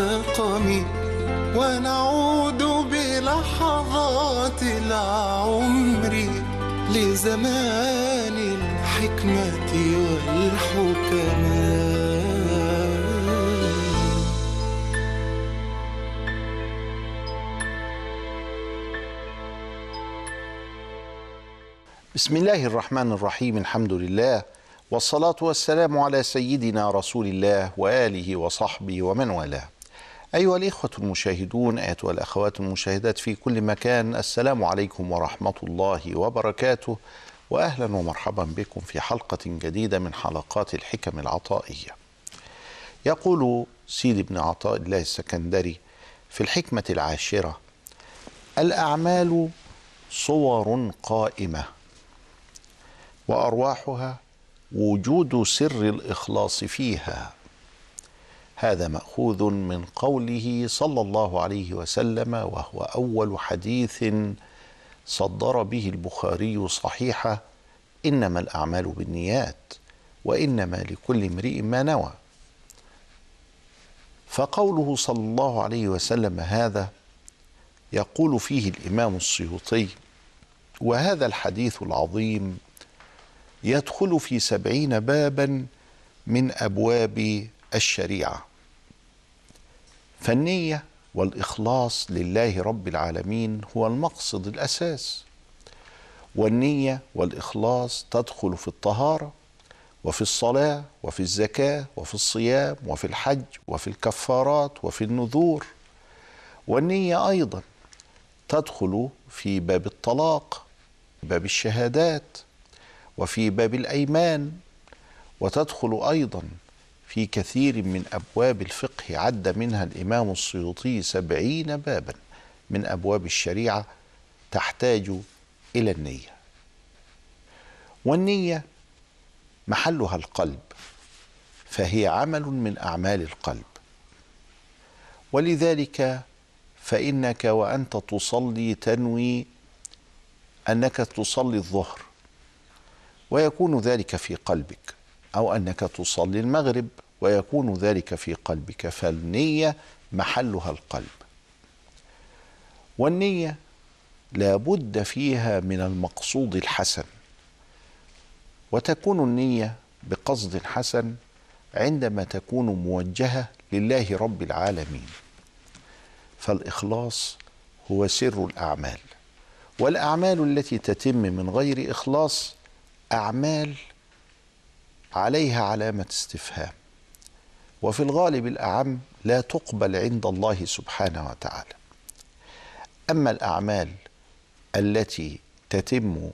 السقم ونعود بلحظات العمر لزمان الحكمة والحكماء بسم الله الرحمن الرحيم الحمد لله والصلاة والسلام على سيدنا رسول الله وآله وصحبه ومن والاه. أيها الإخوة المشاهدون أيها الأخوات المشاهدات في كل مكان السلام عليكم ورحمة الله وبركاته وأهلا ومرحبا بكم في حلقة جديدة من حلقات الحكم العطائية. يقول سيد بن عطاء الله السكندري في الحكمة العاشرة الأعمال صور قائمة وأرواحها وجود سر الإخلاص فيها. هذا مأخوذ من قوله صلى الله عليه وسلم وهو أول حديث صدر به البخاري صحيحة إنما الأعمال بالنيات وإنما لكل امرئ ما نوى. فقوله صلى الله عليه وسلم هذا يقول فيه الإمام السيوطي وهذا الحديث العظيم يدخل في سبعين بابا من أبواب الشريعة. فالنية والإخلاص لله رب العالمين هو المقصد الأساس. والنية والإخلاص تدخل في الطهارة وفي الصلاة وفي الزكاة وفي الصيام وفي الحج وفي الكفارات وفي النذور. والنية أيضا تدخل في باب الطلاق باب الشهادات وفي باب الأيمان. وتدخل أيضا في كثير من أبواب الفقه عد منها الإمام السيوطي سبعين بابا. من أبواب الشريعة تحتاج إلى النية. والنية محلها القلب فهي عمل من أعمال القلب. ولذلك فإنك وأنت تصلي تنوي أنك تصلي الظهر ويكون ذلك في قلبك. أو أنك تصلي المغرب ويكون ذلك في قلبك فالنية محلها القلب. والنية لا بد فيها من المقصود الحسن. وتكون النية بقصد حسن عندما تكون موجهة لله رب العالمين. فالإخلاص هو سر الأعمال. والأعمال التي تتم من غير إخلاص أعمال عليها علامة استفهام. وفي الغالب الأعم لا تقبل عند الله سبحانه وتعالى. أما الأعمال التي تتم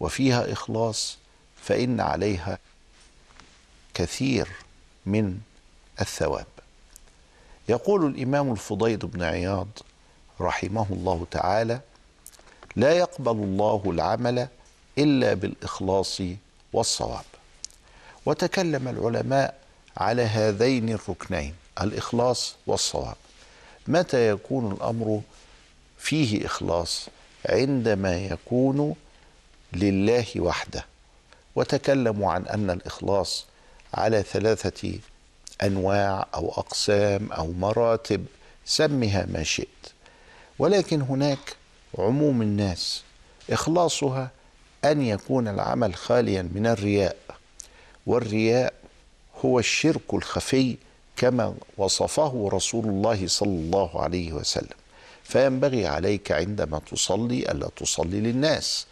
وفيها إخلاص فإن عليها كثير من الثواب. يقول الإمام الفضيل بن عياض رحمه الله تعالى لا يقبل الله العمل إلا بالإخلاص والصواب. وتكلم العلماء على هذين الركنين الإخلاص والصواب. متى يكون الأمر فيه إخلاص؟ عندما يكون لله وحده. وتكلموا عن أن الإخلاص على ثلاثة أنواع أو أقسام أو مراتب سمها ما شئت. ولكن هناك عموم الناس إخلاصها أن يكون العمل خاليا من الرياء. والرياء هو الشرك الخفي كما وصفه رسول الله صلى الله عليه وسلم. فينبغي عليك عندما تصلي ألا تصلي للناس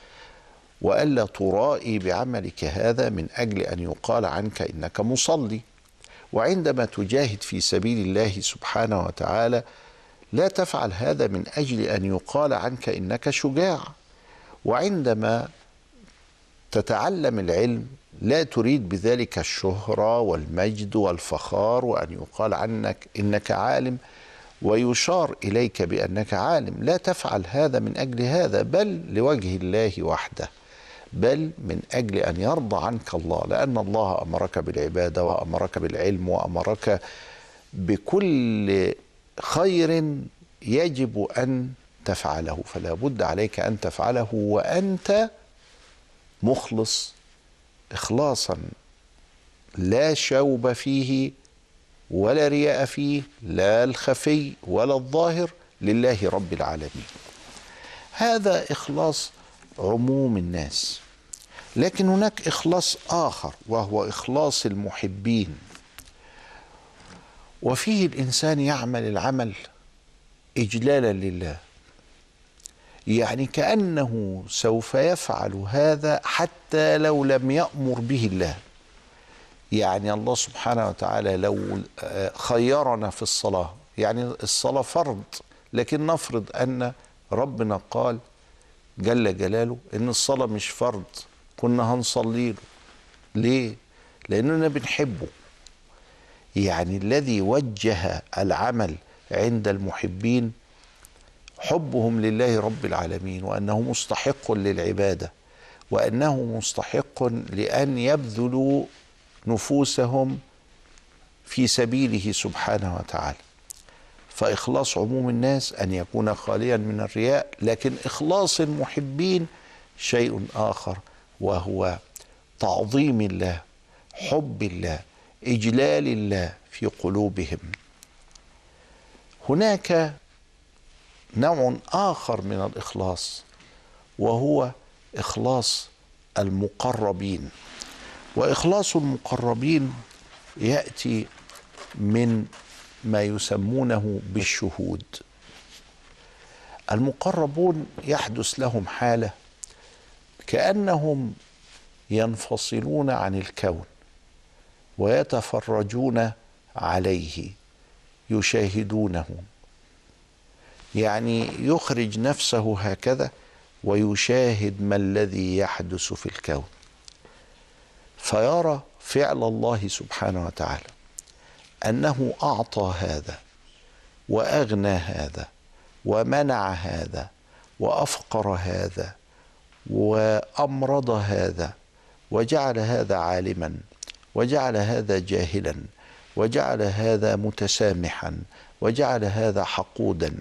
وألا ترائي بعملك هذا من أجل أن يقال عنك إنك مصلي. وعندما تجاهد في سبيل الله سبحانه وتعالى لا تفعل هذا من أجل أن يقال عنك إنك شجاع. وعندما تتعلم العلم لا تريد بذلك الشهرة والمجد والفخار وأن يقال عنك إنك عالم ويشار إليك بأنك عالم. لا تفعل هذا من أجل هذا بل لوجه الله وحده بل من أجل أن يرضى عنك الله. لأن الله أمرك بالعبادة وأمرك بالعلم وأمرك بكل خير يجب أن تفعله. فلا بد عليك أن تفعله وأنت مخلص اخلاصا لا شوب فيه ولا رياء فيه لا الخفي ولا الظاهر لله رب العالمين. هذا إخلاص عموم الناس. لكن هناك إخلاص آخر وهو إخلاص المحبين. وفيه الإنسان يعمل العمل اجلالا لله. يعني كأنه سوف يفعل هذا حتى لو لم يأمر به الله. يعني الله سبحانه وتعالى لو خيرنا في الصلاة. يعني الصلاة فرض لكن نفرض أن ربنا قال جل جلاله إن الصلاة مش فرض. كنا هنصلي له. ليه؟ لأننا بنحبه. يعني الذي وجه العمل عند المحبين حبهم لله رب العالمين وأنه مستحق للعبادة وأنه مستحق لأن يبذلوا نفوسهم في سبيله سبحانه وتعالى. فإخلاص عموم الناس أن يكون خاليا من الرياء لكن إخلاص المحبين شيء آخر وهو تعظيم الله حب الله إجلال الله في قلوبهم. هناك نوع آخر من الإخلاص وهو إخلاص المقربين. وإخلاص المقربين يأتي من ما يسمونه بالشهود. المقربون يحدث لهم حالة كأنهم ينفصلون عن الكون ويتفرجون عليه يشاهدونه. يعني يخرج نفسه هكذا ويشاهد ما الذي يحدث في الكون. فيرى فعل الله سبحانه وتعالى أنه أعطى هذا وأغنى هذا ومنع هذا وأفقر هذا وأمرض هذا وجعل هذا عالما وجعل هذا جاهلا وجعل هذا متسامحا وجعل هذا حقودا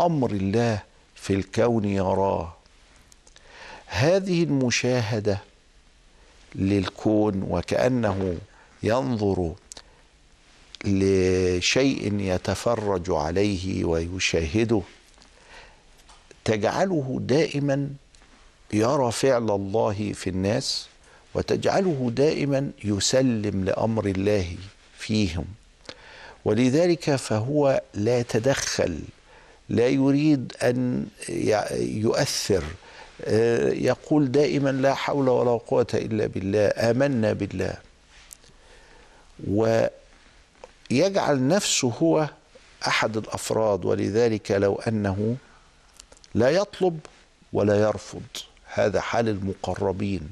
أمر الله في الكون يراه. هذه المشاهدة للكون وكأنه ينظر لشيء يتفرج عليه ويشاهده تجعله دائما يرى فعل الله في الناس وتجعله دائما يسلم لأمر الله فيهم. ولذلك فهو لا يتدخل لا يريد أن يؤثر. يقول دائما لا حول ولا قوة إلا بالله آمنا بالله. ويجعل نفسه هو أحد الأفراد ولذلك لو أنه لا يطلب ولا يرفض. هذا حال المقربين.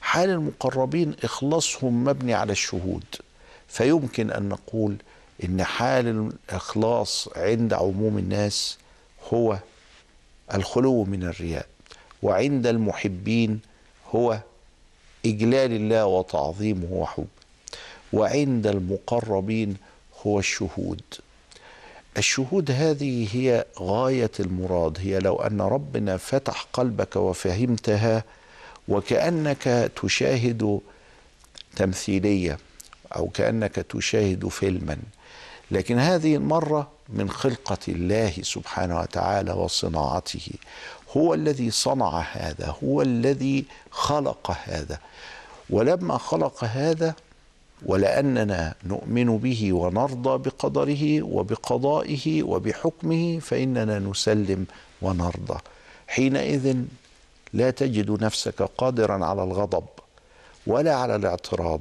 حال المقربين إخلاصهم مبني على الشهود. فيمكن أن نقول إن حال الإخلاص عند عموم الناس هو الخلو من الرياء وعند المحبين هو إجلال الله وتعظيمه وحب وعند المقربين هو الشهود. الشهود هذه هي غاية المراد هي لو أن ربنا فتح قلبك وفهمتها وكأنك تشاهد تمثيلية. أو كأنك تشاهد فيلما. لكن هذه المرة من خلقة الله سبحانه وتعالى وصناعته. هو الذي صنع هذا هو الذي خلق هذا. ولما خلق هذا ولأننا نؤمن به ونرضى بقدره وبقضائه وبحكمه فإننا نسلم ونرضى. حينئذ لا تجد نفسك قادرا على الغضب ولا على الاعتراض.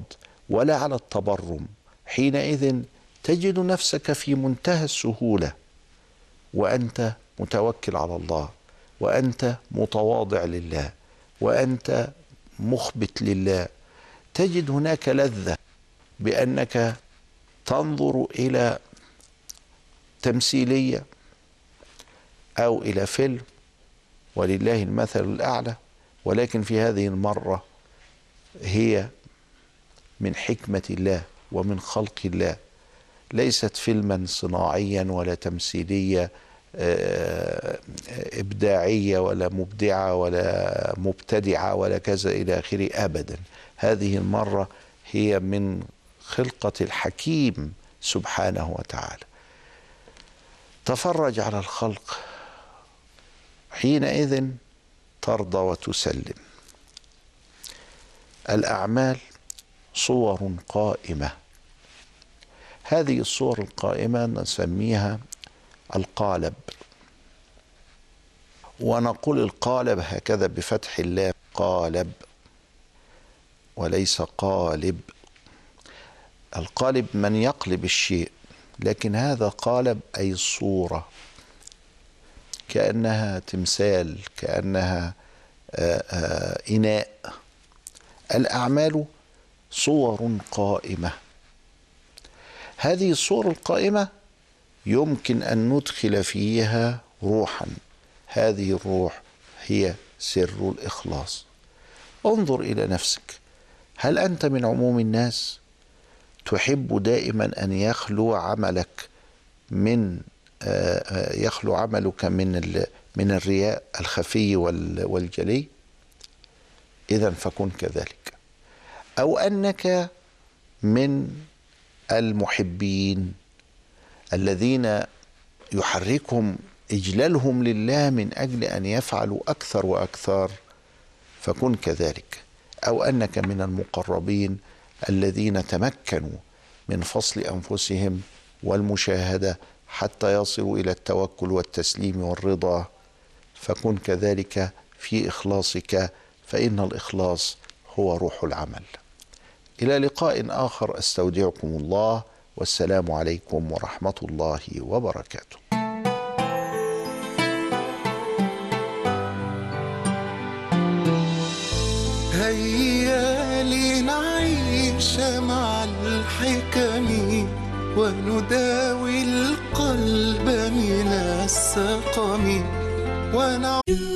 ولا على التبرم. حينئذ تجد نفسك في منتهى السهولة وأنت متوكل على الله وأنت متواضع لله وأنت مخبت لله. تجد هناك لذة بأنك تنظر إلى تمثيلية أو إلى فيلم ولله المثل الأعلى ولكن في هذه المرة هي من حكمة الله ومن خلق الله. ليست فيلما صناعيا ولا تمثيلية آه، إبداعية ولا مبدعة ولا مبتدعة ولا كذا إلى آخره أبدا. هذه المرة هي من خلقة الحكيم سبحانه وتعالى. تفرج على الخلق حينئذ ترضى وتسلم. الأعمال صور قائمة. هذه الصور القائمة نسميها القالب. ونقول القالب هكذا بفتح الله قالب وليس قالب. القالب من يقلب الشيء لكن هذا قالب أي صورة. كأنها تمثال كأنها آآ آآ إناء. الأعمال صور قائمة. هذه الصور القائمة يمكن أن ندخل فيها روحا. هذه الروح هي سر الإخلاص. انظر إلى نفسك. هل أنت من عموم الناس؟ تحب دائما أن يخلو عملك من يخلو عملك من من الرياء الخفي والجلي؟ اذا فكن كذلك. أو أنك من المحبين الذين يحركهم إجلالهم لله من أجل أن يفعلوا أكثر وأكثر فكن كذلك. أو أنك من المقربين الذين تمكنوا من فصل أنفسهم والمشاهدة حتى يصلوا إلى التوكل والتسليم والرضا فكن كذلك في إخلاصك فإن الإخلاص هو روح العمل. إلى لقاء آخر. أستودعكم الله. والسلام عليكم ورحمة الله وبركاته. هيا لنعيش مع الحكم ونداوي القلب من السقم. ونعود